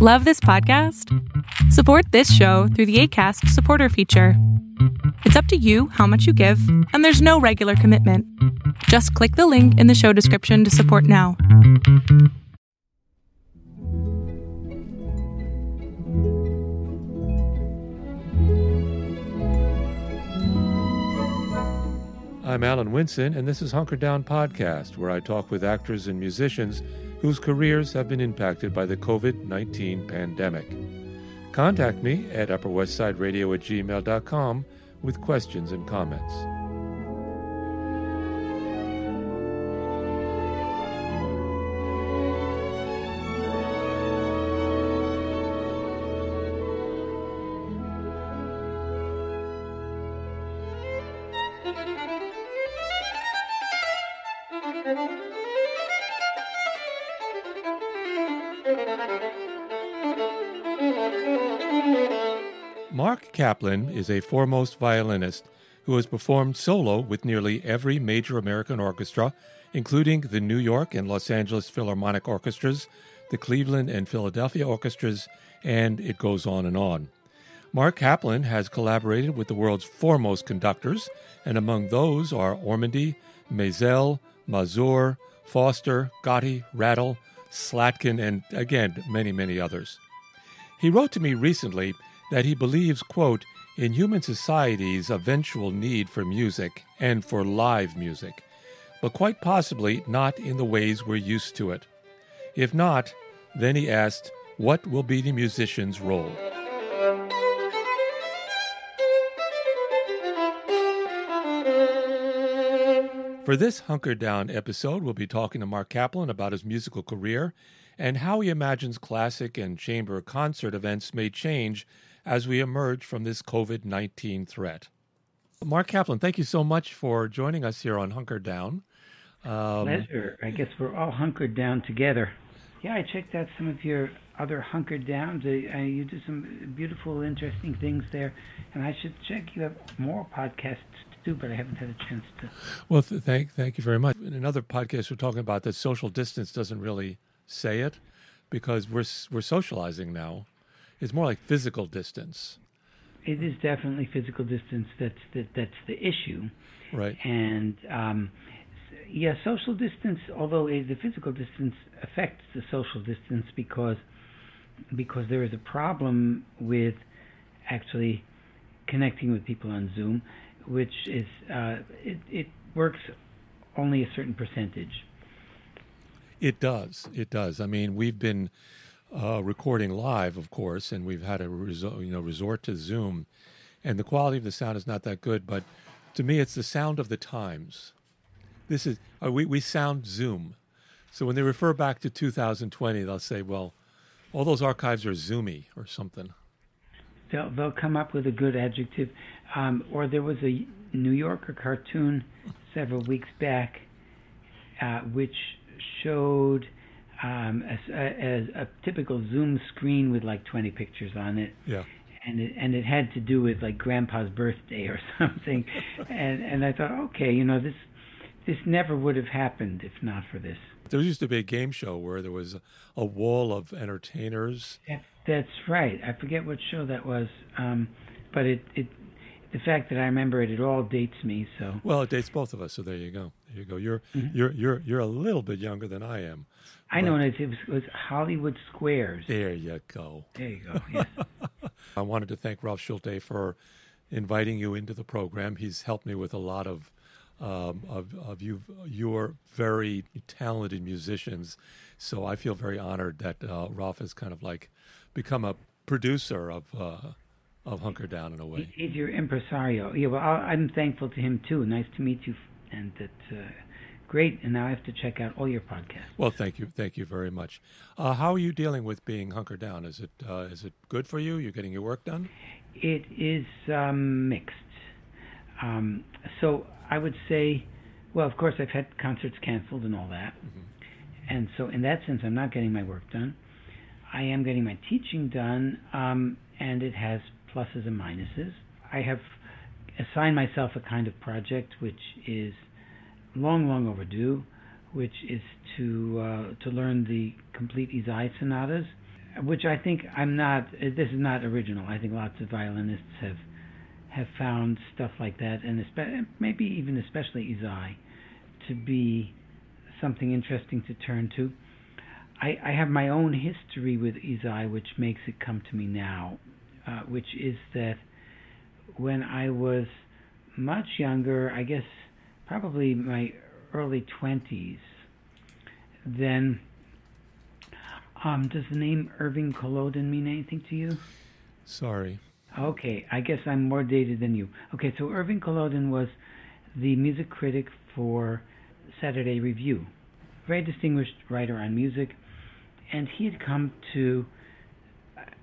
Love this podcast? Support this show through the ACAST supporter feature. It's up to you how much you give, and there's no regular commitment. Just click the link in the show description to support now. I'm Alan Winson, and this is Hunker Down Podcast, where I talk with actors and musicians whose careers have been impacted by the COVID 19 pandemic. Contact me at upperwestsideradio at gmail.com with questions and comments. Kaplan is a foremost violinist who has performed solo with nearly every major American orchestra, including the New York and Los Angeles Philharmonic Orchestras, the Cleveland and Philadelphia Orchestras, and it goes on and on. Mark Kaplan has collaborated with the world's foremost conductors, and among those are Ormandy, Maazel, Masur, Foster, Gatti, Rattle, Slatkin, and again, many, many others. He wrote to me recently that he believes, quote, in human society's eventual need for music and for live music, but quite possibly not in the ways we're used to it. If not, then he asked, what will be the musician's role? For this Hunker Down episode, we'll be talking to Mark Kaplan about his musical career and how he imagines classic and chamber concert events may change as we emerge from this COVID 19 threat. Mark Kaplan, thank you so much for joining us here on Hunker Down. Um, Pleasure. I guess we're all hunkered down together. Yeah, I checked out some of your other hunkered downs. Uh, you do some beautiful, interesting things there, and I should check. You have more podcasts to do, but I haven't had a chance to. Well, th- thank thank you very much. In another podcast, we're talking about that social distance doesn't really say it because we're we're socializing now it's more like physical distance. It is definitely physical distance. That's the, that's the issue. Right. And um, yeah, social distance. Although the physical distance affects the social distance because because there is a problem with actually connecting with people on Zoom, which is uh, it, it works only a certain percentage. It does. It does. I mean, we've been uh, recording live, of course, and we've had a resort, you know resort to Zoom, and the quality of the sound is not that good. But to me, it's the sound of the times. This is uh, we we sound Zoom, so when they refer back to 2020, they'll say, "Well, all those archives are zoomy or something." They'll they'll come up with a good adjective, um, or there was a New Yorker cartoon several weeks back, uh, which showed um, a, a, a typical Zoom screen with like 20 pictures on it. Yeah. And it and it had to do with like Grandpa's birthday or something, and and I thought, okay, you know this this never would have happened if not for this. There used to be a game show where there was a wall of entertainers. That, that's right. I forget what show that was, um, but it, it the fact that I remember it, it all dates me. So well, it dates both of us. So there you go. There you go. You're mm-hmm. you're you're you're a little bit younger than I am. I know it, it was, it was Hollywood Squares. There you go. There you go. Yes. I wanted to thank Ralph Schulte for inviting you into the program. He's helped me with a lot of um, of, of you, your very talented musicians. So I feel very honored that uh, Ralph has kind of like become a producer of uh, of Hunker Down in a way. He's your impresario. Yeah, well, I'm thankful to him too. Nice to meet you, and that. Uh, Great, and now I have to check out all your podcasts. Well, thank you, thank you very much. Uh, how are you dealing with being hunkered down? Is it uh, is it good for you? You're getting your work done? It is um, mixed. Um, so I would say, well, of course, I've had concerts canceled and all that, mm-hmm. and so in that sense, I'm not getting my work done. I am getting my teaching done, um, and it has pluses and minuses. I have assigned myself a kind of project which is long, long overdue, which is to uh, to learn the complete Ysaÿe sonatas. which I think I'm not. This is not original. I think lots of violinists have have found stuff like that, and espe- maybe even especially Ysaÿe, to be something interesting to turn to. I, I have my own history with Ysaÿe, which makes it come to me now, uh, which is that when I was much younger, I guess probably my early 20s, then um, does the name Irving Kolodin mean anything to you? Sorry. Okay, I guess I'm more dated than you. Okay, so Irving Kolodin was the music critic for Saturday Review, very distinguished writer on music, and he had come to,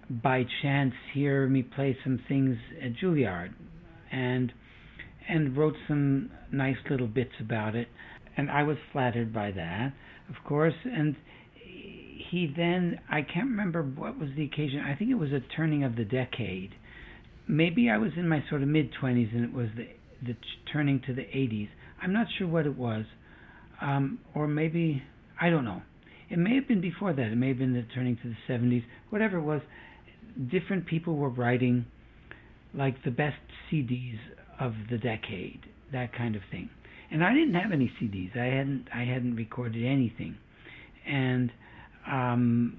by chance, hear me play some things at Juilliard, and and wrote some nice little bits about it, and I was flattered by that, of course, and he then I can't remember what was the occasion. I think it was a turning of the decade. Maybe I was in my sort of mid twenties and it was the the turning to the 80s. I'm not sure what it was, um, or maybe I don't know. It may have been before that. It may have been the turning to the 70s. Whatever it was, different people were writing like the best CDs of the decade, that kind of thing. And I didn't have any CDs. I hadn't I hadn't recorded anything, and um,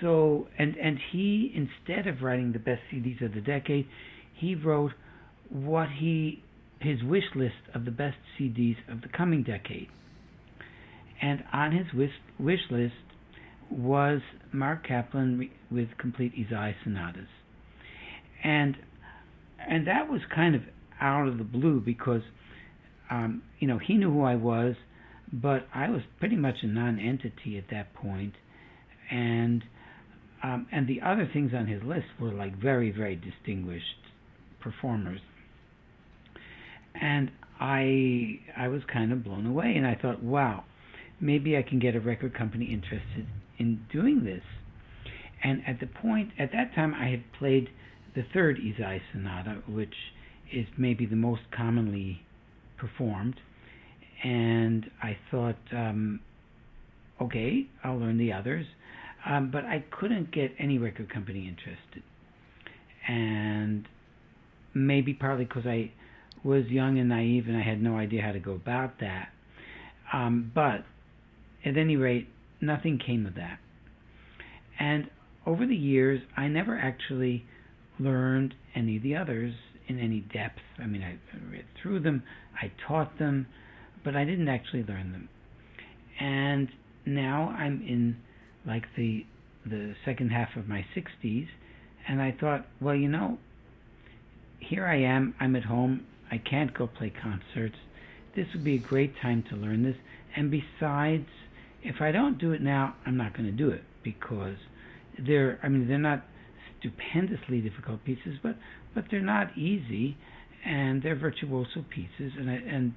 so and and he instead of writing the best CDs of the decade, he wrote what he his wish list of the best CDs of the coming decade. And on his wish, wish list was Mark Kaplan with complete Ysaÿe sonatas. And and that was kind of out of the blue because um, you know he knew who I was, but I was pretty much a non-entity at that point, and um, and the other things on his list were like very very distinguished performers and I I was kind of blown away, and I thought, wow, maybe I can get a record company interested in doing this. And at the point at that time, I had played the third Ysaÿe sonata, which is maybe the most commonly performed, and I thought, um, okay, I'll learn the others. Um, but I couldn't get any record company interested, and maybe partly because I was young and naive and I had no idea how to go about that. Um, but at any rate, nothing came of that. And over the years, I never actually learned any of the others in any depth. I mean, I read through them, I taught them, but I didn't actually learn them. And now I'm in like the the second half of my 60s, and I thought, well, you know, here I am. I'm at home. I can't go play concerts. This would be a great time to learn this. And besides, if I don't do it now, I'm not going to do it because they're, I mean, they're not stupendously difficult pieces, but but they're not easy, and they're virtuoso pieces, and I, and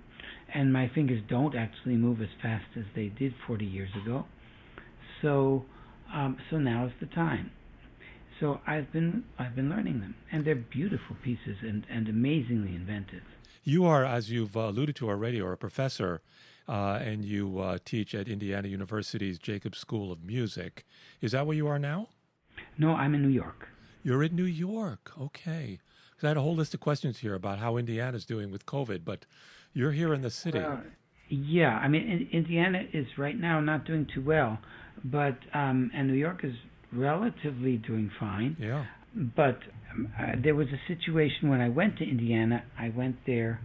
and my fingers don't actually move as fast as they did 40 years ago. So um, so now is the time. So I've been I've been learning them, and they're beautiful pieces and, and amazingly inventive. You are, as you've uh, alluded to already, are a professor, uh, and you uh, teach at Indiana University's Jacobs School of Music. Is that where you are now? No, I'm in New York. You're in New York. Okay. Because I had a whole list of questions here about how Indiana's doing with COVID, but you're here in the city. Well, yeah, I mean, Indiana is right now not doing too well, but um, and New York is relatively doing fine. Yeah. But um, uh, there was a situation when I went to Indiana. I went there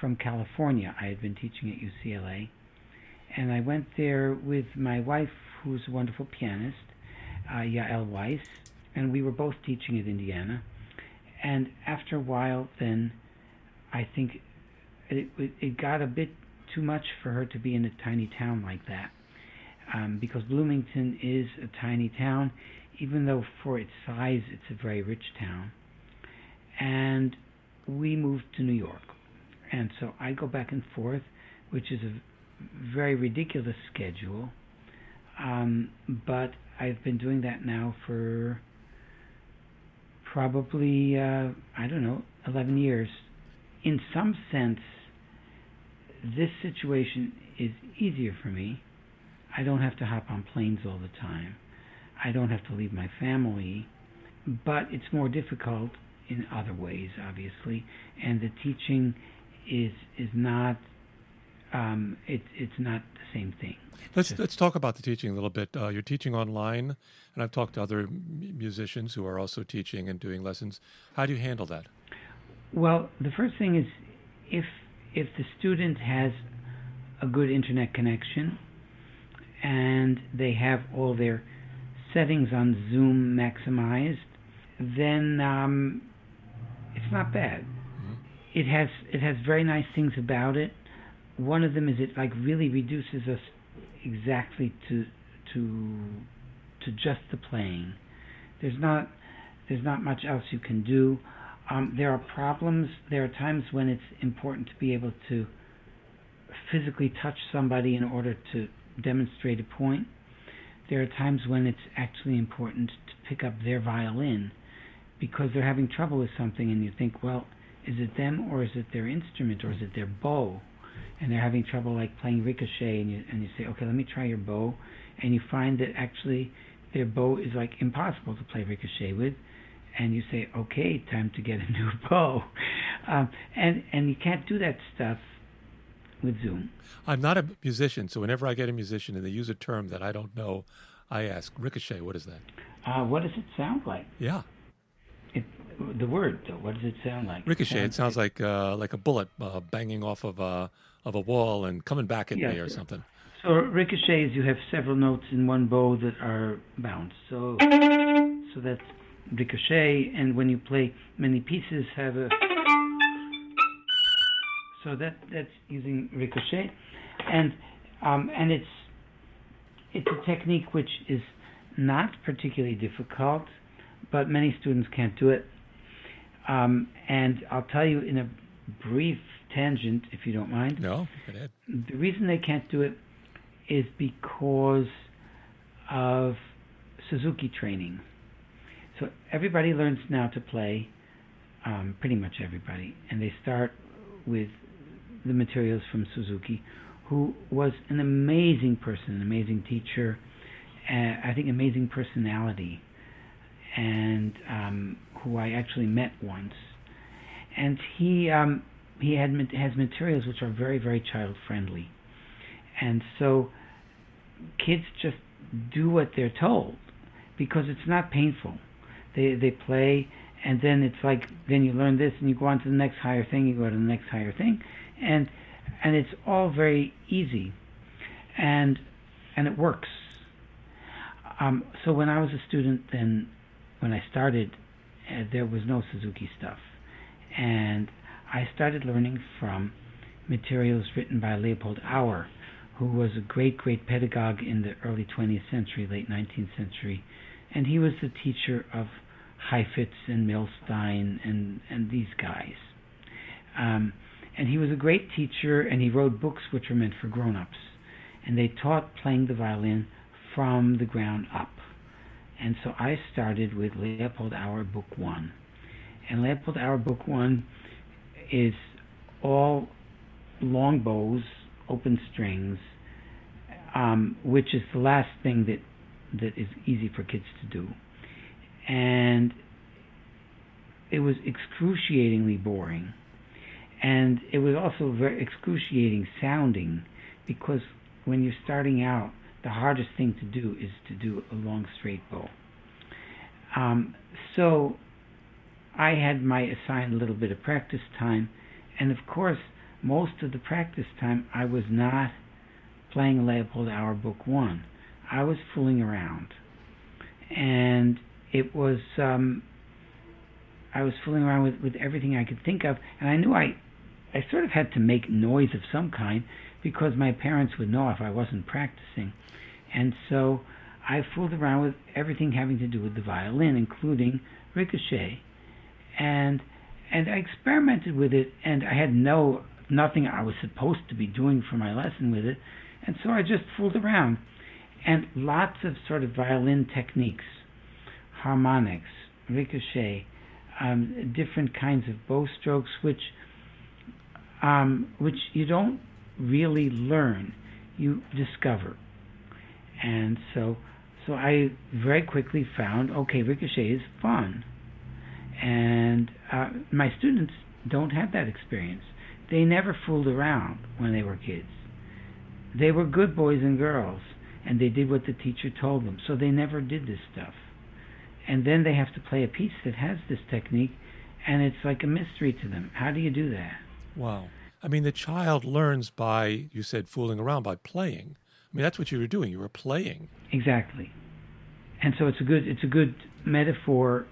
from California. I had been teaching at UCLA, and I went there with my wife, who's a wonderful pianist, uh, Yael Weiss, and we were both teaching at Indiana. And after a while, then I think it, it got a bit too much for her to be in a tiny town like that um, because Bloomington is a tiny town, even though for its size it's a very rich town. And we moved to New York. And so I go back and forth, which is a very ridiculous schedule. Um, but I've been doing that now for probably, uh, I don't know, 11 years. In some sense, this situation is easier for me I don't have to hop on planes all the time. I don't have to leave my family, but it's more difficult in other ways, obviously, and the teaching is is not um, it, it's not the same thing. It's let's just, let's talk about the teaching a little bit. Uh, you're teaching online, and I've talked to other musicians who are also teaching and doing lessons. How do you handle that? Well, the first thing is if if the student has a good internet connection and they have all their settings on Zoom maximized, then um, it's not bad. Mm-hmm. It has it has very nice things about it. One of them is it like really reduces us exactly to to to just the playing. There's not there's not much else you can do. Um, there are problems. There are times when it's important to be able to physically touch somebody in order to demonstrate a point. There are times when it's actually important to pick up their violin because they're having trouble with something, and you think, well, is it them or is it their instrument or is it their bow? And they're having trouble like playing ricochet, and you and you say, okay, let me try your bow, and you find that actually their bow is like impossible to play ricochet with, and you say, okay, time to get a new bow, um, and and you can't do that stuff with Zoom. I'm not a musician, so whenever I get a musician and they use a term that I don't know, I ask ricochet. What is that? Uh, what does it sound like? Yeah. It, the word, though, what does it sound like? Ricochet. It sounds, like uh, like a bullet uh, banging off of a of a wall and coming back at yes. me or something. So ricochets, you have several notes in one bow that are bounced. So so that's ricochet, and when you play many pieces, have a so that that's using ricochet, and um, and it's it's a technique which is not particularly difficult, but many students can't do it. Um, and I'll tell you in a brief tangent, if you don't mind. No, go ahead. The reason they can't do it is because of Suzuki training. So everybody learns now to play, um, pretty much everybody, and they start with the materials from Suzuki, who was an amazing person, an amazing teacher, uh, I think amazing personality, and um, who I actually met once. And he um, he had has materials which are very very child friendly, and so kids just do what they're told because it's not painful. They they play and then it's like then you learn this and you go on to the next higher thing, you go to the next higher thing, and and it's all very easy, and and it works. Um, so when I was a student, then when I started, uh, there was no Suzuki stuff, and I started learning from materials written by Leopold Auer, who was a great, great pedagogue in the early 20th century, late 19th century, and he was the teacher of Heifetz and Milstein and and these guys. Um, and he was a great teacher, and he wrote books which were meant for grown-ups, and they taught playing the violin from the ground up. And so I started with Leopold Auer Book One, and Leopold Auer Book One is all long bows, open strings, um, which is the last thing that that is easy for kids to do, and it was excruciatingly boring and it was also very excruciating sounding because when you're starting out, the hardest thing to do is to do a long straight bow. Um, so I had my assigned little bit of practice time, and of course, most of the practice time I was not playing Leopold Auer Book One. I was fooling around, and it was um, I was fooling around with, with everything I could think of, and I knew I I sort of had to make noise of some kind because my parents would know if I wasn't practicing. And so I fooled around with everything having to do with the violin, including ricochet. And and I experimented with it and I had no nothing I was supposed to be doing for my lesson with it. And so I just fooled around. And lots of sort of violin techniques, harmonics, ricochet, um, different kinds of bow strokes, which um, which you don't really learn, you discover. And so, so so I very quickly found okay, ricochet is fun, and uh, my students don't have that experience. They never fooled around when they were kids. They were good boys and girls, and they did what the teacher told them. So they never did this stuff. And then they have to play a piece that has this technique, and it's like a mystery to them. How do you do that? Wow. I mean, the child learns by, you said, fooling around, by playing. I mean, that's what you were doing. You were playing. Exactly. And so it's a good it's a good metaphor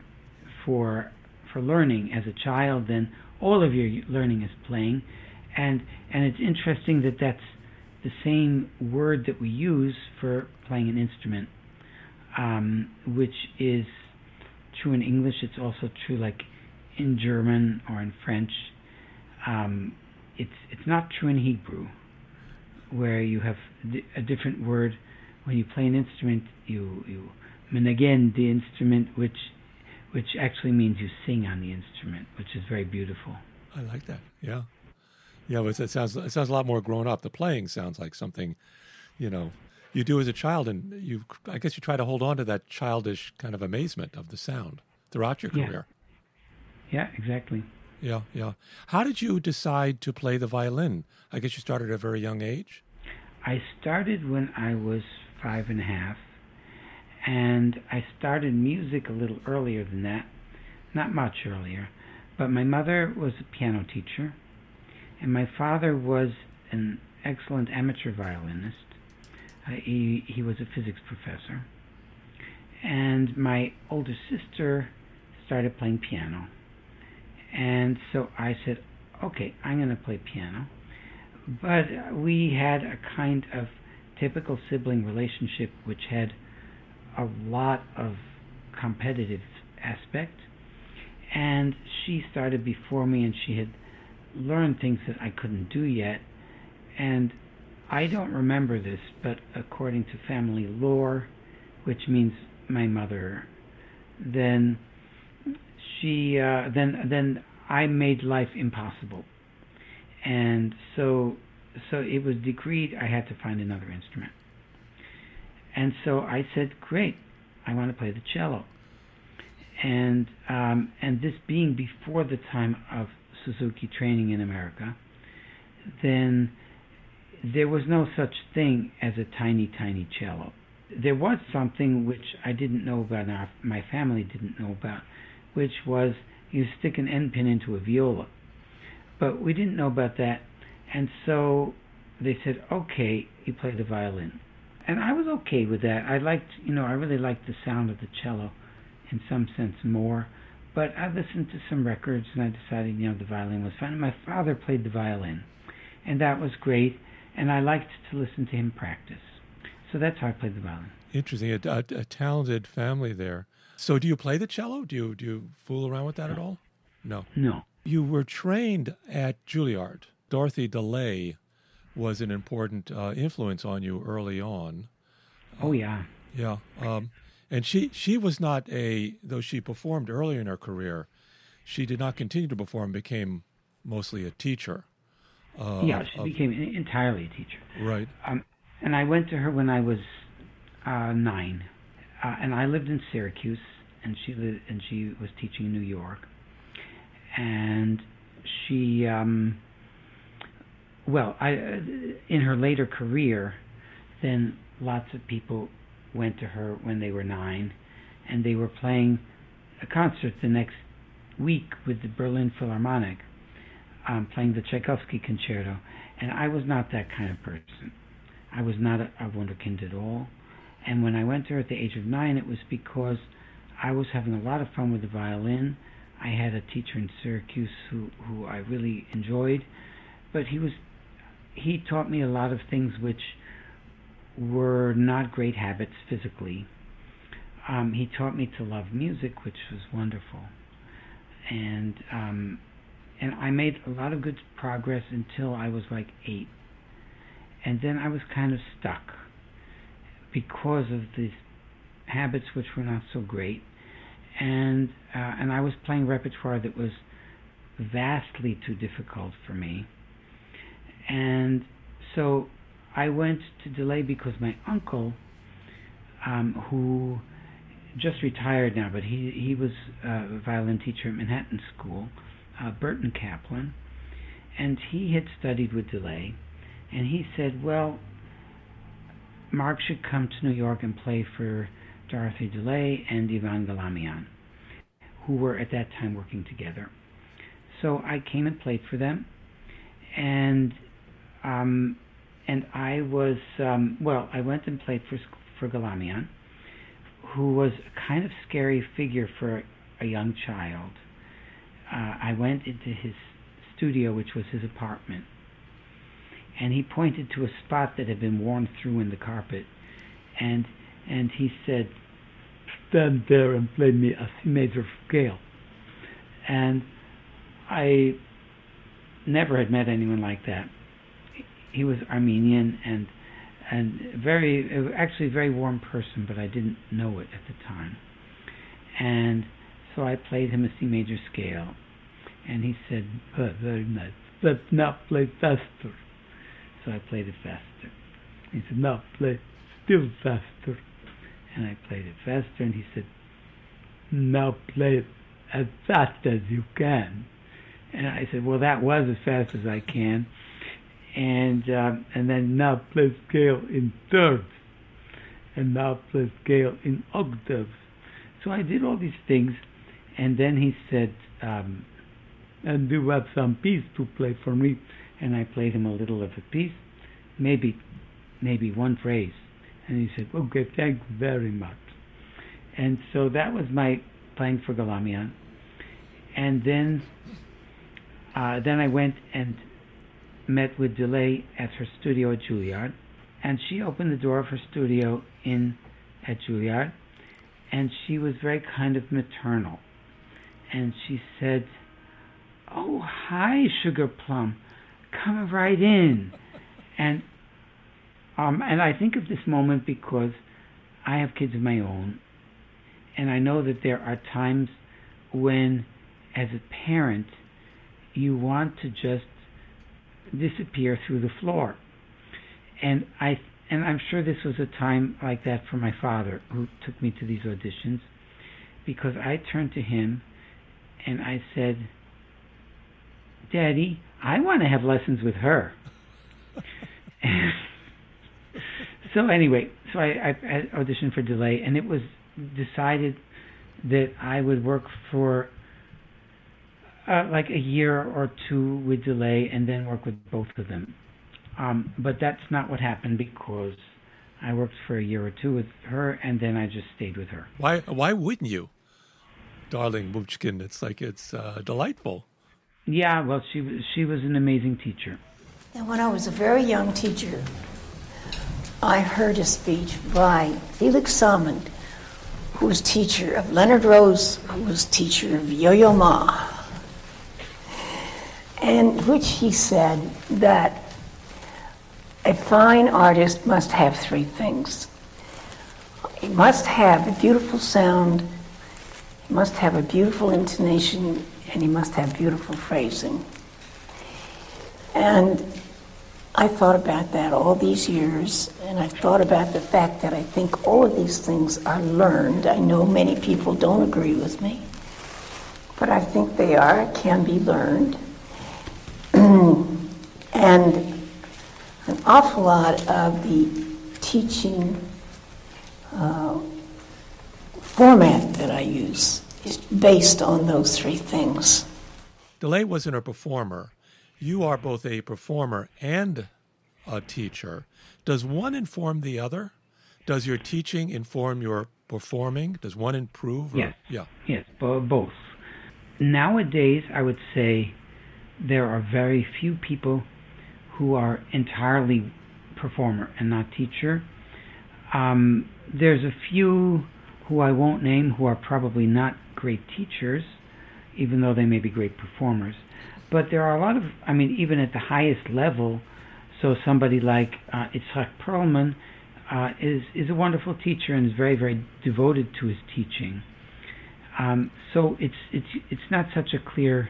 for for learning as a child. Then all of your learning is playing, and and it's interesting that that's the same word that we use for playing an instrument, um, which is true in English. It's also true like in German or in French. Um, it's it's not true in Hebrew, where you have a different word when you play an instrument. You you menagen the instrument, which which actually means you sing on the instrument, which is very beautiful. I like that. Yeah, yeah. But it sounds it sounds a lot more grown up. The playing sounds like something, you know, you do as a child, and you I guess you try to hold on to that childish kind of amazement of the sound throughout your career. Yeah, yeah exactly. Yeah, yeah. How did you decide to play the violin? I guess you started at a very young age. I started when I was five and a half, and I started music a little earlier than that, not much earlier. But my mother was a piano teacher, and my father was an excellent amateur violinist. Uh, he he was a physics professor, and my older sister started playing piano and so I said, okay, I'm going to play piano. But we had a kind of typical sibling relationship which had a lot of competitive aspect. And she started before me and she had learned things that I couldn't do yet. And I don't remember this, but according to family lore, which means my mother, then she uh, then then I made life impossible, and so so it was decreed I had to find another instrument. And so I said, "Great, I want to play the cello." And um, and this being before the time of Suzuki training in America, then there was no such thing as a tiny, tiny cello. There was something which I didn't know about, and my family didn't know about, which was you stick an end pin into a viola. But we didn't know about that, and so they said, okay, you play the violin. And I was okay with that. I liked, you know, I really liked the sound of the cello in some sense more. But I listened to some records and I decided, you know, the violin was fine. And my father played the violin, and that was great. And I liked to listen to him practice. So that's how I played the violin. Interesting. A, a, a talented family there. So, do you play the cello? Do you do you fool around with that no. at all? No. No. You were trained at Juilliard. Dorothy DeLay was an important uh, influence on you early on. Oh yeah. Yeah. Um, and she she was not a though she performed earlier in her career, she did not continue to perform. Became mostly a teacher. Uh, yeah, she of, became entirely a teacher. Right. Um, and I went to her when I was uh, nine uh, and I lived in Syracuse, and she lived, and she was teaching in New York, and she, um, well, I, uh, in her later career, then lots of people went to her when they were nine, and they were playing a concert the next week with the Berlin Philharmonic, um, playing the Tchaikovsky concerto, and I was not that kind of person. I was not a, a wunderkind at all. And when I went to her at the age of nine, it was because I was having a lot of fun with the violin. I had a teacher in Syracuse who, who I really enjoyed, but he was he taught me a lot of things which were not great habits physically. Um, he taught me to love music, which was wonderful, and um, and I made a lot of good progress until I was like eight, and then I was kind of stuck because of these habits which were not so great, and uh, and I was playing repertoire that was vastly too difficult for me, and so I went to DeLay because my uncle um, who just retired now, but he he was a violin teacher at Manhattan School, uh, Burton Kaplan, and he had studied with DeLay, and he said, well, Mark should come to New York and play for Dorothy DeLay and Ivan Galamian, who were at that time working together. So I came and played for them, and um, and I was um, well. I went and played for for Galamian, who was a kind of scary figure for a young child. Uh, I went into his studio, which was his apartment, and he pointed to a spot that had been worn through in the carpet, and and he said, "Stand there and play me a C major scale." And I never had met anyone like that. He was Armenian and and very actually a very warm person, but I didn't know it at the time. And so I played him a C major scale, and he said, oh, "Very nice. Let's now play faster." So I played it faster. He said, "Now play still faster," and I played it faster, and he said, "Now play it as fast as you can." And I said, well, that was as fast as I can. And uh, and then now play scale in thirds, and now play scale in octaves. So I did all these things, and then he said, um, and do have some piece to play for me. And I played him a little of a piece, maybe, maybe one phrase. And he said, okay, thank you very much. And so that was my playing for Galamian. And then uh, then I went and met with DeLay at her studio at Juilliard, and she opened the door of her studio in at Juilliard, and she was very kind of maternal, and she said, "Oh, hi, Sugar Plum, come right in," and um, and I think of this moment because I have kids of my own, and I know that there are times when, as a parent, you want to just disappear through the floor. And I and I'm sure this was a time like that for my father who took me to these auditions because I turned to him and I said, "Daddy, I want to have lessons with her." so anyway, so I, I, I auditioned for DeLay, and it was decided that I would work for uh, like a year or two with DeLay and then work with both of them. Um, but that's not what happened because I worked for a year or two with her and then I just stayed with her. Why? Why wouldn't you, darling Mumchkin? It's like it's uh, delightful. Yeah, well, she was she was an amazing teacher. And when I was a very young teacher, I heard a speech by Felix Salmond, who was teacher of Leonard Rose, who was teacher of Yo-Yo Ma, in which he said that a fine artist must have three things. He must have a beautiful sound, he must have a beautiful intonation, and he must have beautiful phrasing. And I thought about that all these years, and I've thought about the fact that I think all of these things are learned. I know many people don't agree with me, but I think they are, can be learned. and an awful lot of the teaching uh, format that I use is based on those three things. DeLay wasn't a performer. You are both a performer and a teacher. Does one inform the other? Does your teaching inform your performing? Does one improve? Or, yes. Yeah. Yes, both. Nowadays, I would say there are very few people who are entirely performer and not teacher. Um, there's a few who I won't name who are probably not great teachers, even though they may be great performers. But there are a lot of, I mean, even at the highest level, so somebody like uh, Itzhak Perlman uh, is is a wonderful teacher and is very very devoted to his teaching. Um, so it's it's it's not such a clear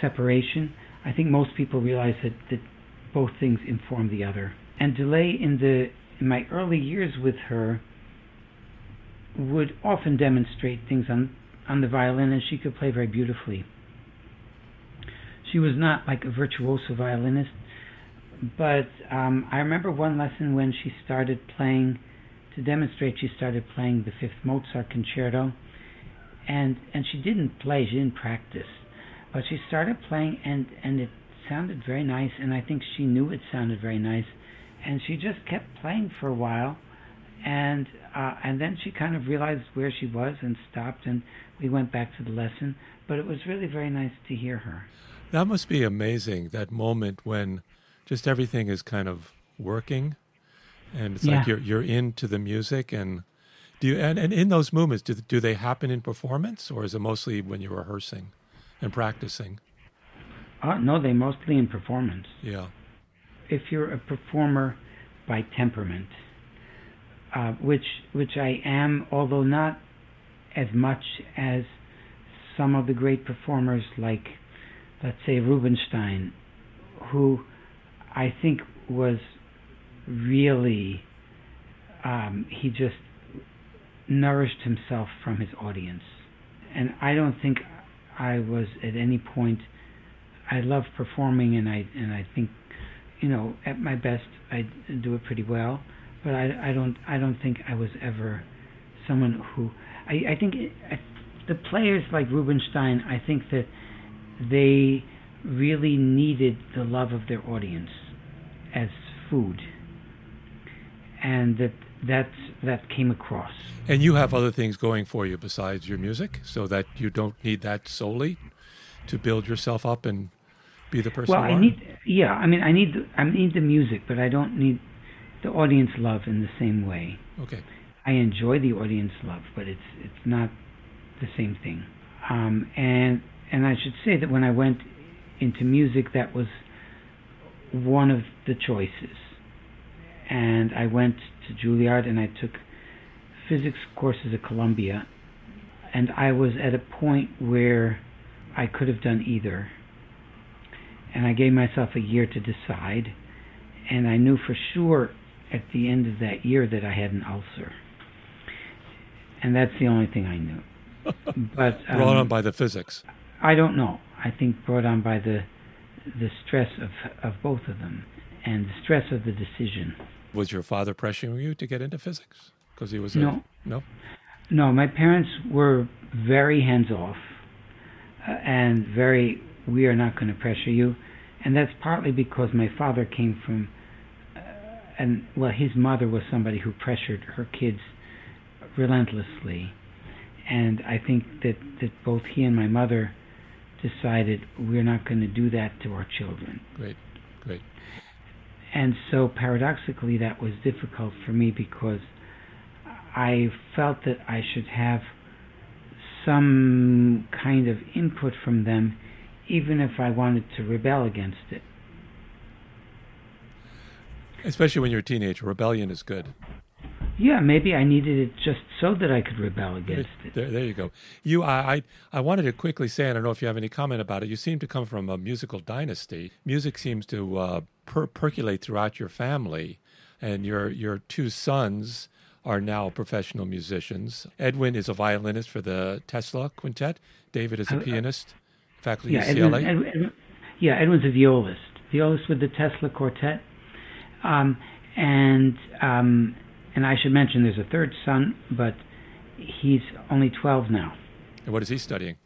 separation. I think most people realize that, that both things inform the other. And DeLay in the in my early years with her, would often demonstrate things on on the violin, and she could play very beautifully. She was not like a virtuoso violinist, but um, I remember one lesson when she started playing to demonstrate. She started playing the Fifth Mozart Concerto, and and she didn't play, she didn't practice, but she started playing, and and it sounded very nice, and I think she knew it sounded very nice, and she just kept playing for a while, and uh, and then she kind of realized where she was and stopped, and we went back to the lesson. But it was really very nice to hear her. That must be amazing. That moment when just everything is kind of working, and it's Yeah. like you're you're into the music and. Do you, and, and in those moments, do, do they happen in performance, or is it mostly when you're rehearsing and practicing? Uh, no, they mostly in performance. Yeah, if you're a performer by temperament, uh, which which I am, although not as much as some of the great performers, like let's say Rubinstein, who I think was really um, he just nourished himself from his audience, and I don't think I was at any point. I love performing, and I and I think you know, at my best, I do it pretty well. But I, I don't, I don't think I was ever someone who. I, I think it, I, the players like Rubinstein, I think that they really needed the love of their audience as food, and that that that came across. and you have other things going for you besides your music, so that you don't need that solely to build yourself up and be the person Well, you I need, yeah, I mean, I need, the, I need the music, but I don't need the audience love in the same way. okay, I enjoy the audience love, but it's it's not the same thing. Um, and and I should say that when I went into music, that was one of the choices. And I went to Juilliard and I took physics courses at Columbia, and I was at a point where I could have done either. And I gave myself a year to decide, and I knew for sure at the end of that year that I had an ulcer. And that's the only thing I knew. But um, brought on by the physics. I don't know. I think brought on by the the stress of of both of them and the stress of the decision. Was your father pressuring you to get into physics? Because he was a, No. no. No, my parents were very hands off uh, and very we are not going to pressure you, and that's partly because my father came from uh, and well his mother was somebody who pressured her kids relentlessly, and I think that that both he and my mother decided we're not going to do that to our children. Great, great. And so paradoxically, that was difficult for me because I felt that I should have some kind of input from them, even if I wanted to rebel against it. Especially when you're a teenager, rebellion is good. Yeah, maybe I needed it just so that I could rebel against it. There, there you go. You, I, I, I wanted to quickly say, I don't know if you have any comment about it. You seem to come from a musical dynasty. Music seems to uh, per- percolate throughout your family, and your your two sons are now professional musicians. Edwin is a violinist for the Tesla Quintet. David is a uh, pianist, faculty Yeah, UCLA. Edwin, Edwin- yeah, Edwin's a violist, violist with the Tesla Quartet, um, and um, and I should mention there's a third son, but he's only 12 now. and what is he studying?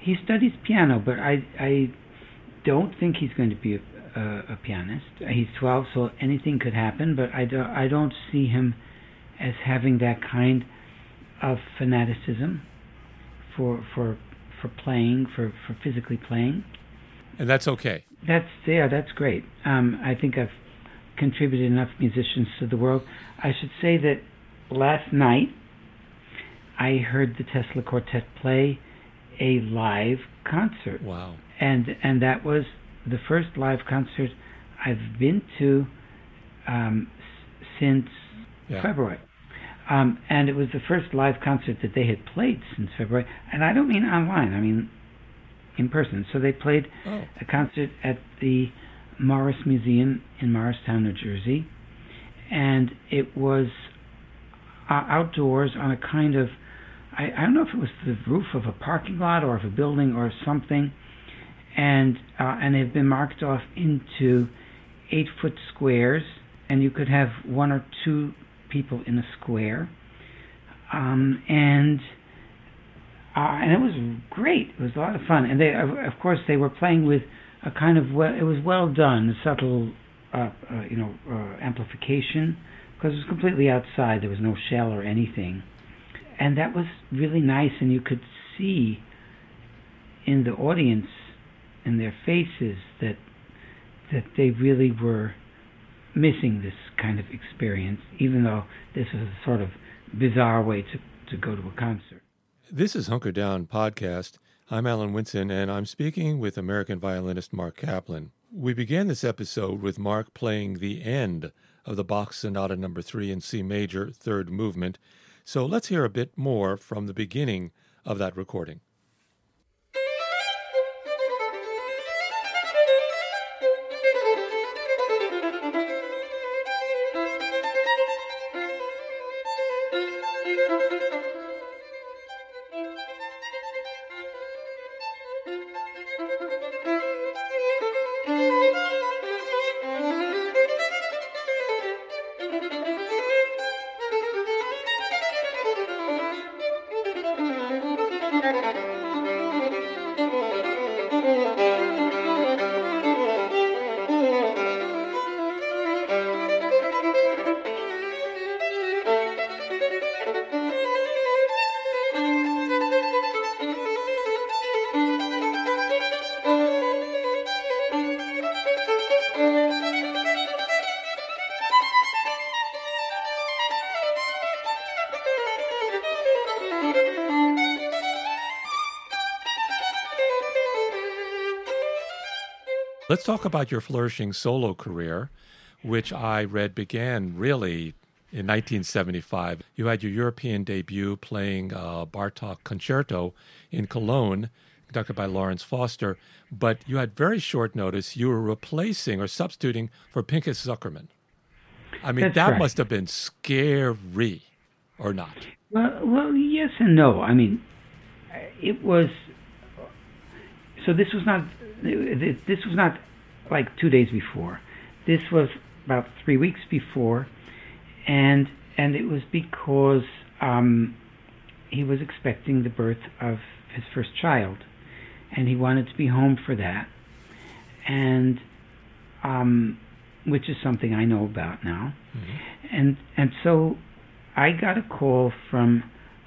He studies piano, but I I don't think he's going to be a, a, a pianist. He's 12, so anything could happen. But I don't I don't see him as having that kind of fanaticism for for for playing for for physically playing. And that's okay. That's yeah, that's great. Um, I think I've contributed enough musicians to the world. I should say that last night I heard the Tesla Quartet play a live concert, Wow. and and that was the first live concert I've been to um, since Yeah. February. Um, and it was the first live concert that they had played since February. And I don't mean online, I mean in person. So they played Oh, a concert at the Morris Museum in Morristown, New Jersey, and it was uh, outdoors on a kind of I, I don't know if it was the roof of a parking lot or of a building or something, and uh, and they've been marked off into eight foot squares, and you could have one or two people in a square, um, and uh, and it was great. It was a lot of fun, and they of, of course they were playing with a kind of well, it was well done, a subtle, uh, uh, you know, uh, amplification because it was completely outside. There was no shell or anything, and that was really nice. And you could see in the audience, in their faces, that that they really were missing this kind of experience, even though this was a sort of bizarre way to, to go to a concert. This is Hunker Down Podcast. I'm Alan Winson, and I'm speaking with American violinist Mark Kaplan. We began this episode with Mark playing the end of the Bach Sonata Number no. 3 in C major, third movement. So let's hear a bit more from the beginning of that recording. Let's talk about your flourishing solo career, which I read began really in 1975. You had your European debut playing uh, Bartok Concerto in Cologne, conducted by Lawrence Foster, but you had very short notice. You were replacing or substituting for Pinchas Zukerman. I mean, That's that right. must have been scary, or not? Well, well, yes and no. I mean, it was. So this was not. This was not like two days before. This was about three weeks before, and and it was because um, he was expecting the birth of his first child, and he wanted to be home for that, and um, which is something I know about now, Mm-hmm. and and so I got a call from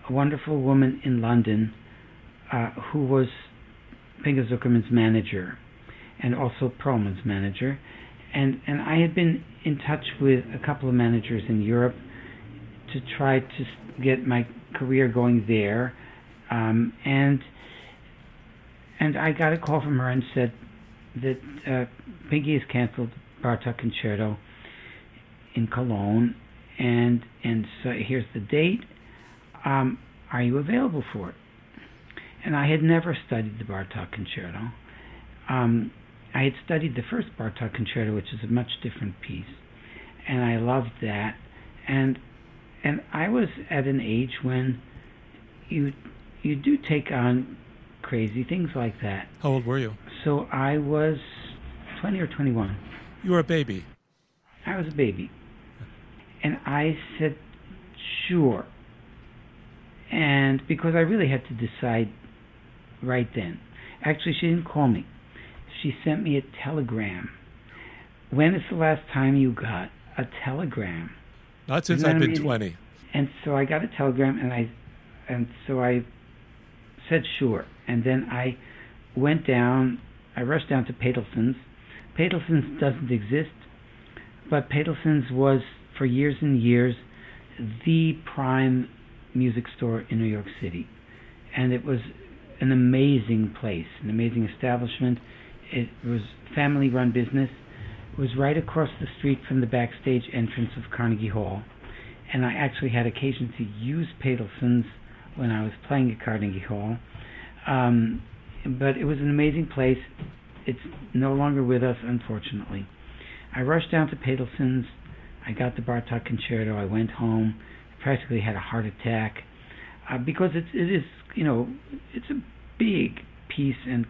a wonderful woman in London uh, who was Pinchas Zukerman's manager and also Perlman's manager. And, and I had been in touch with a couple of managers in Europe to try to get my career going there. Um, and and I got a call from her and said that uh, Pinky has canceled Bartok Concerto in Cologne, and and so here's the date. Um, are you available for it? And I had never studied the Bartok Concerto. Um, I had studied the first Bartok Concerto, which is a much different piece, and I loved that. And and I was at an age when you you do take on crazy things like that. How old were you? So I was 20 or 21. You were a baby. I was a baby. And I said, sure. And because I really had to decide right then. Actually, she didn't call me. She sent me a telegram. When is the last time you got a telegram? Not since I've been amazing? 20. And so I got a telegram, and I, and so I said sure. And then I went down. I rushed down to Patelson's. Patelson's doesn't exist, but Patelson's was for years and years the prime music store in New York City, and it was an amazing place, an amazing establishment. It was family-run business. It was right across the street from the backstage entrance of Carnegie Hall and I actually had occasion to use Patelson's when I was playing at Carnegie Hall. Um, but it was an amazing place. It's no longer with us, unfortunately. I rushed down to Patelson's. I got the Bartok Concerto. I went home, practically had a heart attack uh, because it's it is you know it's a big piece and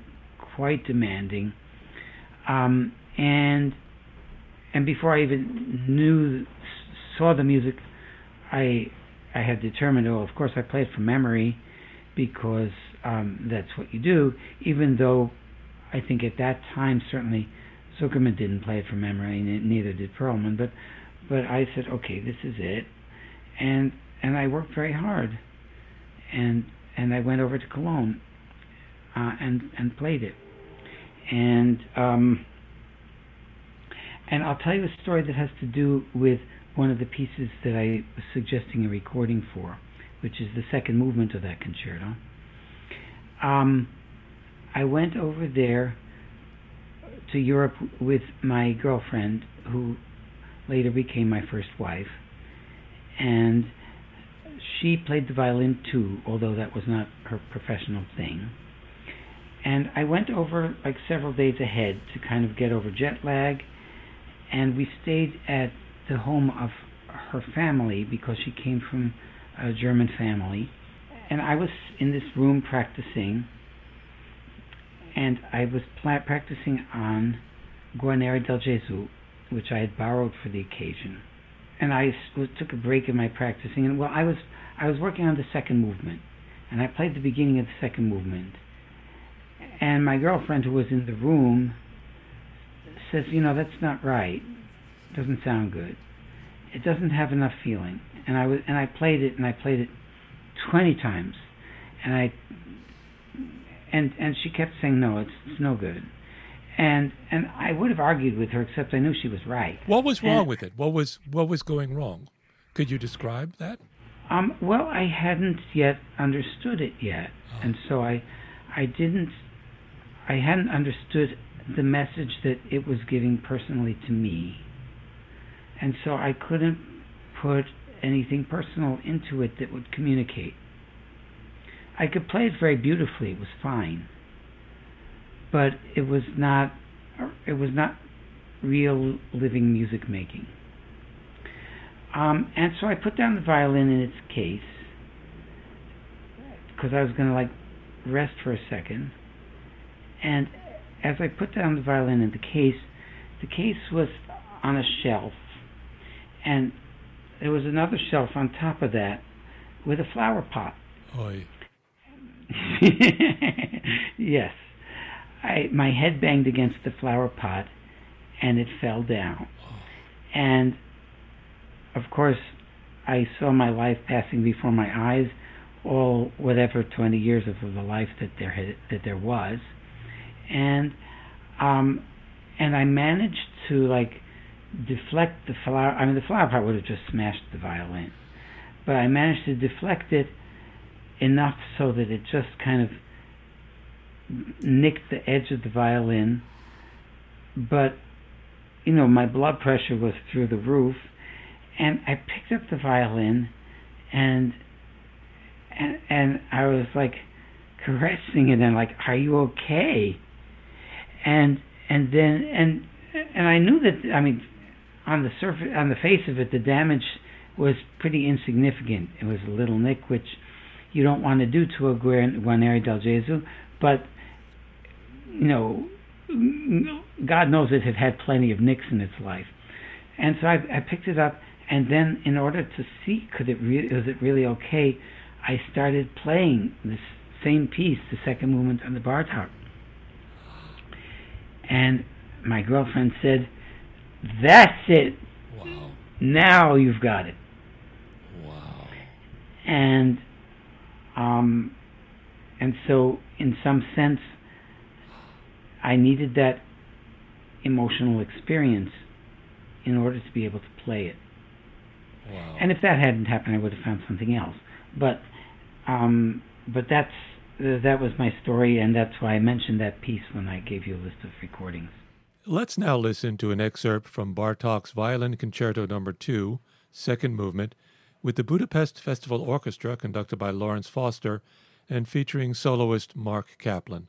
quite demanding. Um, and and before I even knew saw the music, I I had determined. Oh, of course, I played from memory because um, that's what you do. Even though I think at that time certainly Zukerman didn't play it from memory, and neither did Perlman. But but I said, okay, this is it, and and I worked very hard, and and I went over to Cologne, uh, and and played it, and um, and I'll tell you a story that has to do with one of the pieces that I was suggesting a recording for, which is the second movement of that concerto. Um, I went over there to Europe with my girlfriend, who later became my first wife, and she played the violin too, although that was not her professional thing. And I went over like several days ahead to kind of get over jet lag, and we stayed at the home of her family because she came from a German family. And I was in this room practicing, and I was pla- practicing on Guarneri del Gesù, which I had borrowed for the occasion. And I took a break in my practicing, and well, I was I was working on the second movement, and I played the beginning of the second movement. And my girlfriend, who was in the room, says, "You know, that's not right. It Doesn't sound good. It doesn't have enough feeling." And I was and I played it, and I played it twenty times, and I and and she kept saying, "No, it's it's no good." And and I would have argued with her, except I knew she was right. What was wrong And- with it? What was what was going wrong? Could you describe that? Um, well, I hadn't yet understood it yet, and so I, I didn't, I hadn't understood the message that it was giving personally to me, and so I couldn't put anything personal into it that would communicate. I could play it very beautifully; it was fine, but it was not, it was not real living music making. Um, and so I put down the violin in its case because I was going to like rest for a second. And as I put down the violin in the case, the case was on a shelf, and there was another shelf on top of that with a flower pot. Oy. yes. I my head banged against the flower pot and it fell down. And of course I saw my life passing before my eyes, all whatever twenty years of the life that there had, that there was. And um and I managed to like deflect the flower I mean the flower pot would have just smashed the violin. But I managed to deflect it enough so that it just kind of nicked the edge of the violin. But, you know, my blood pressure was through the roof. And I picked up the violin and and, and I was like caressing it and like, Are you okay? And and then and and I knew that I mean on the surface on the face of it the damage was pretty insignificant. It was a little nick which you don't want to do to a Guar- Guarneri del Gesù, but you know, God knows it had had plenty of nicks in its life, and so I, I picked it up, and then in order to see could it re- was it really okay, I started playing this same piece, the second movement on the Bartok, and my girlfriend said, "That's it. Wow. Now you've got it." Wow. and um, and so in some sense, I needed that emotional experience in order to be able to play it. Wow. And if that hadn't happened, I would have found something else. But um, but that's uh, that was my story, and that's why I mentioned that piece when I gave you a list of recordings. Let's now listen to an excerpt from Bartok's Violin Concerto Number 2, second movement, with the Budapest Festival Orchestra conducted by Lawrence Foster and featuring soloist Mark Kaplan.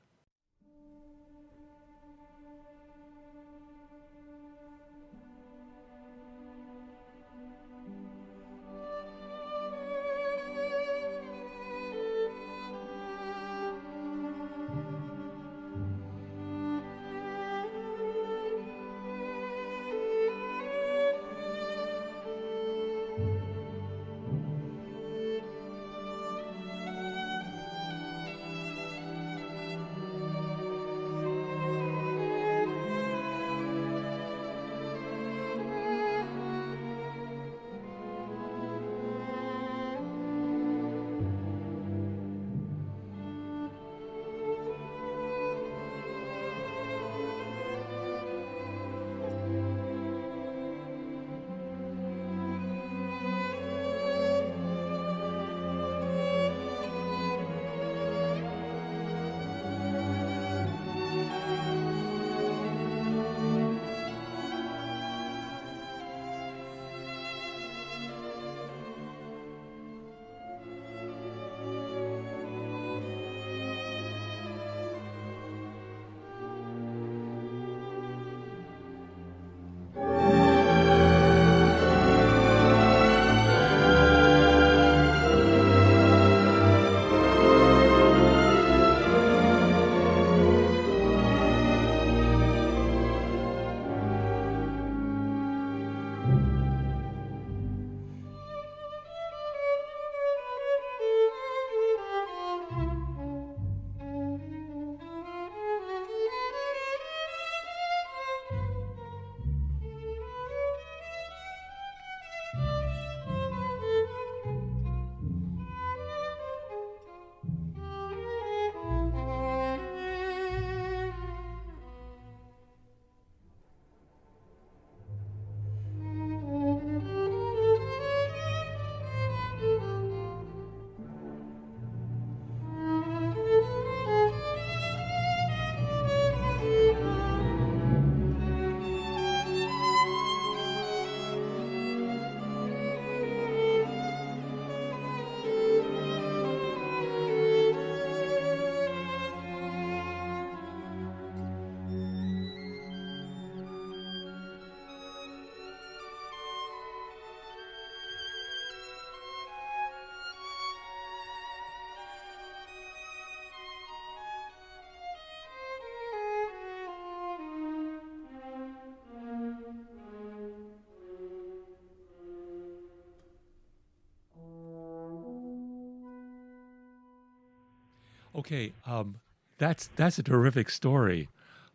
Okay, um, that's that's a terrific story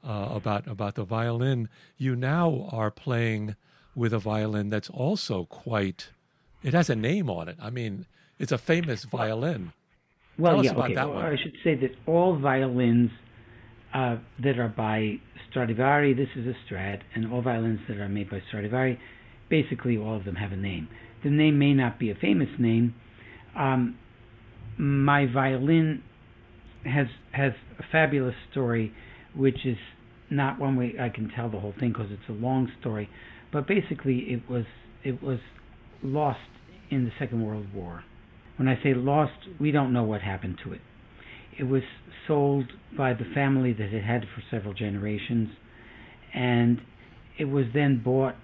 uh, about about the violin. You now are playing with a violin that's also quite. It has a name on it. I mean, it's a famous violin. Well, Tell yeah, okay. that Well, one. I should say that all violins uh, that are by Stradivari, this is a Strad, and all violins that are made by Stradivari, basically all of them have a name. The name may not be a famous name. Um, my violin has has a fabulous story, which is not one way I can tell the whole thing because it's a long story. But basically, it was it was lost in the Second World War. When I say lost, we don't know what happened to it. It was sold by the family that it had for several generations, and it was then bought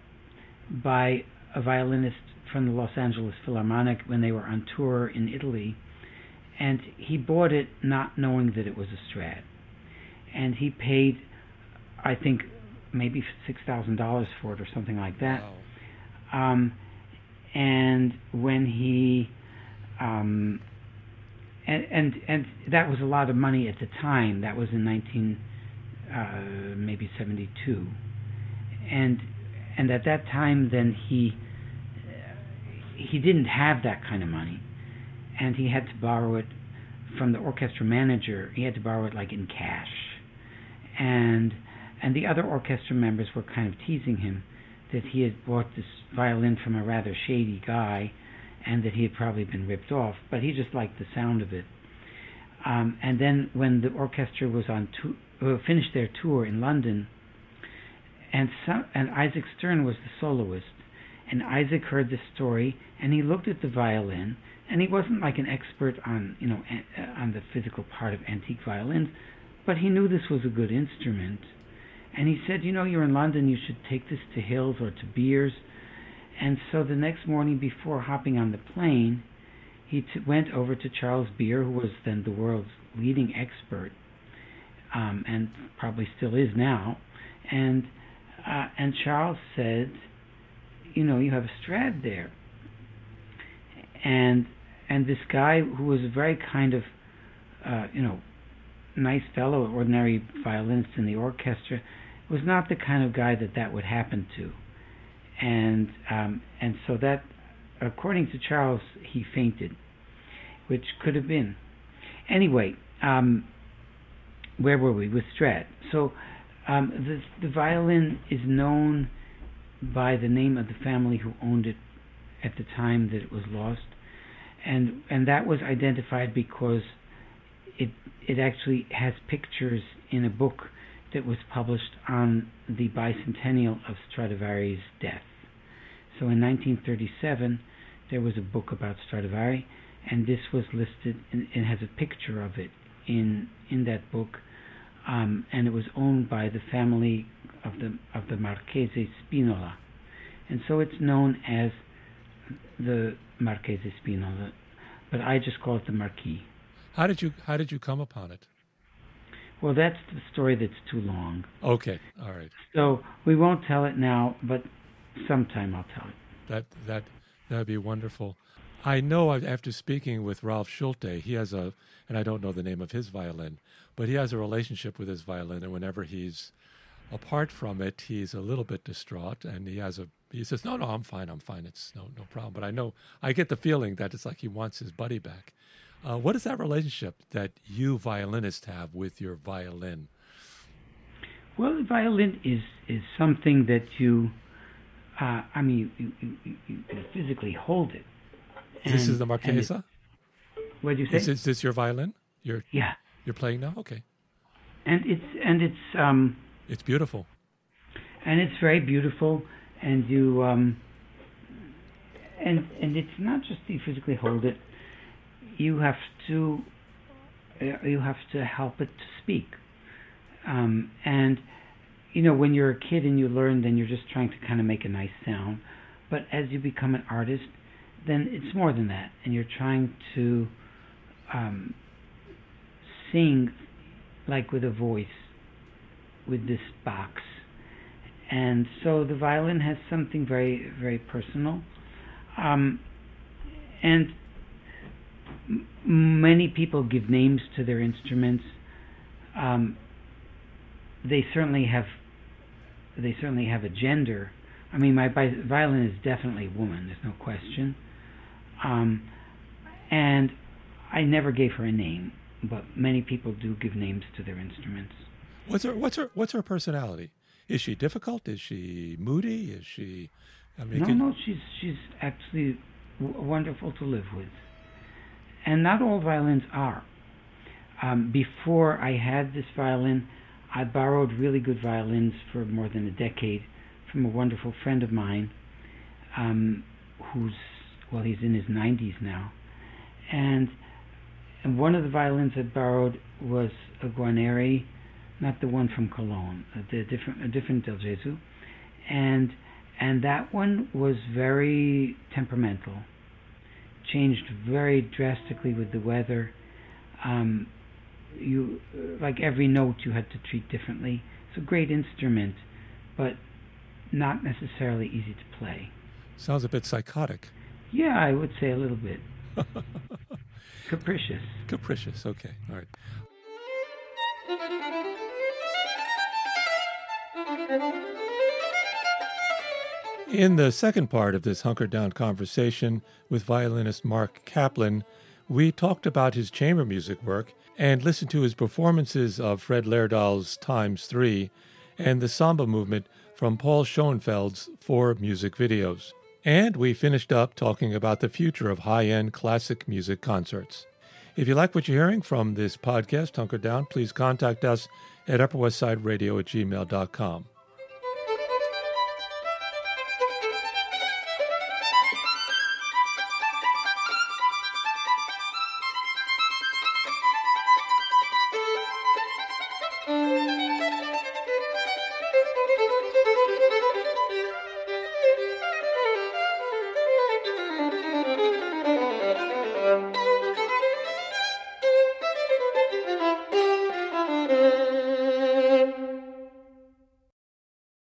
by a violinist from the Los Angeles Philharmonic when they were on tour in Italy, and he bought it not knowing that it was a Strad, and he paid, I think, maybe six thousand dollars for it or something like that. Wow. Um, and when he, um, and, and and that was a lot of money at the time. That was in nineteen, uh, maybe seventy two, and and at that time, then he he didn't have that kind of money, and he had to borrow it from the orchestra manager. He had to borrow it like in cash, and and the other orchestra members were kind of teasing him that he had bought this violin from a rather shady guy and that he had probably been ripped off, but he just liked the sound of it. Um, and then when the orchestra was on to- uh, finished their tour in London, and some, and Isaac Stern was the soloist, and Isaac heard the story, and he looked at the violin, and he wasn't like an expert on you know uh, on the physical part of antique violins, but he knew this was a good instrument, and he said, you know, you're in London, you should take this to Hills or to Beares. And so the next morning, before hopping on the plane, he t- went over to Charles Beare, who was then the world's leading expert, um, and probably still is now. And uh, and Charles said, you know, you have a Strad there. And and this guy who was a very kind of, uh, you know, nice fellow, ordinary violinist in the orchestra, was not the kind of guy that that would happen to. And um, and so that, according to Charles, he fainted, which could have been. Anyway, um, where were we with Strad? So um, the the violin is known by the name of the family who owned it at the time that it was lost, and and that was identified because it it actually has pictures in a book that was published on the bicentennial of Stradivari's death. So in 1937, there was a book about Stradivari, and this was listed and it has a picture of it in in that book, um, and it was owned by the family of the of the Marchese Spinola, and so it's known as the Marchese Spinola, but I just call it the Marquis. How did you How did you come upon it? Well, that's the story that's too long. Okay, all right. So we won't tell it now, but sometime I'll tell it. That that that'd be wonderful. I know after speaking with Rolf Schulte, he has a, and I don't know the name of his violin, but he has a relationship with his violin, and whenever he's apart from it, he's a little bit distraught, and he has a, he says, "No, no, I'm fine, I'm fine, it's no, no problem." But I know, I get the feeling that it's like he wants his buddy back. Uh, what is that relationship that you violinists have with your violin? Well, the violin is is something that you, uh, I mean, you, you, you, physically hold it. this is the and it- What did you say? Is, is this your violin? You're yeah, you're playing now? Okay, and it's and it's um it's beautiful. and it's very beautiful, and you um and and it's not just you physically hold it. You have to uh, you have to help it to speak, um, and you know when you're a kid and you learn, then you're just trying to kind of make a nice sound. But as you become an artist, then it's more than that, and you're trying to um, sing like with a voice with this box. And so the violin has something very, very personal. Um, and many people give names to their instruments. Um, they certainly have. They certainly have a gender. I mean, my violin is definitely a woman. There's no question. Um, and I never gave her a name, but many people do give names to their instruments. What's her what's her what's her personality? Is she difficult? Is she moody? Is she? I mean, no, can- no, she's she's actually w- wonderful to live with, and not all violins are. Um, before I had this violin, I borrowed really good violins for more than a decade from a wonderful friend of mine, um, who's well, he's in his 90s now, and and one of the violins I borrowed was a Guarneri, not the one from Cologne, a, the different a different Del Gesù, and and that one was very temperamental. Changed very drastically with the weather. Um, you like every note you had to treat differently. It's a great instrument, but not necessarily easy to play. sounds a bit psychotic, Yeah, I would say a little bit capricious. capricious. Okay, all right. In the second part of this hunkered down conversation with violinist Mark Kaplan, we talked about his chamber music work and listened to his performances of Fred Lerdahl's Times Three and the samba movement from Paul Schoenfeld's four music videos. And we finished up talking about the future of high end classic music concerts. If you like what you're hearing from this podcast, Hunker Down, please contact us at upperwestsideradio at gmail.com.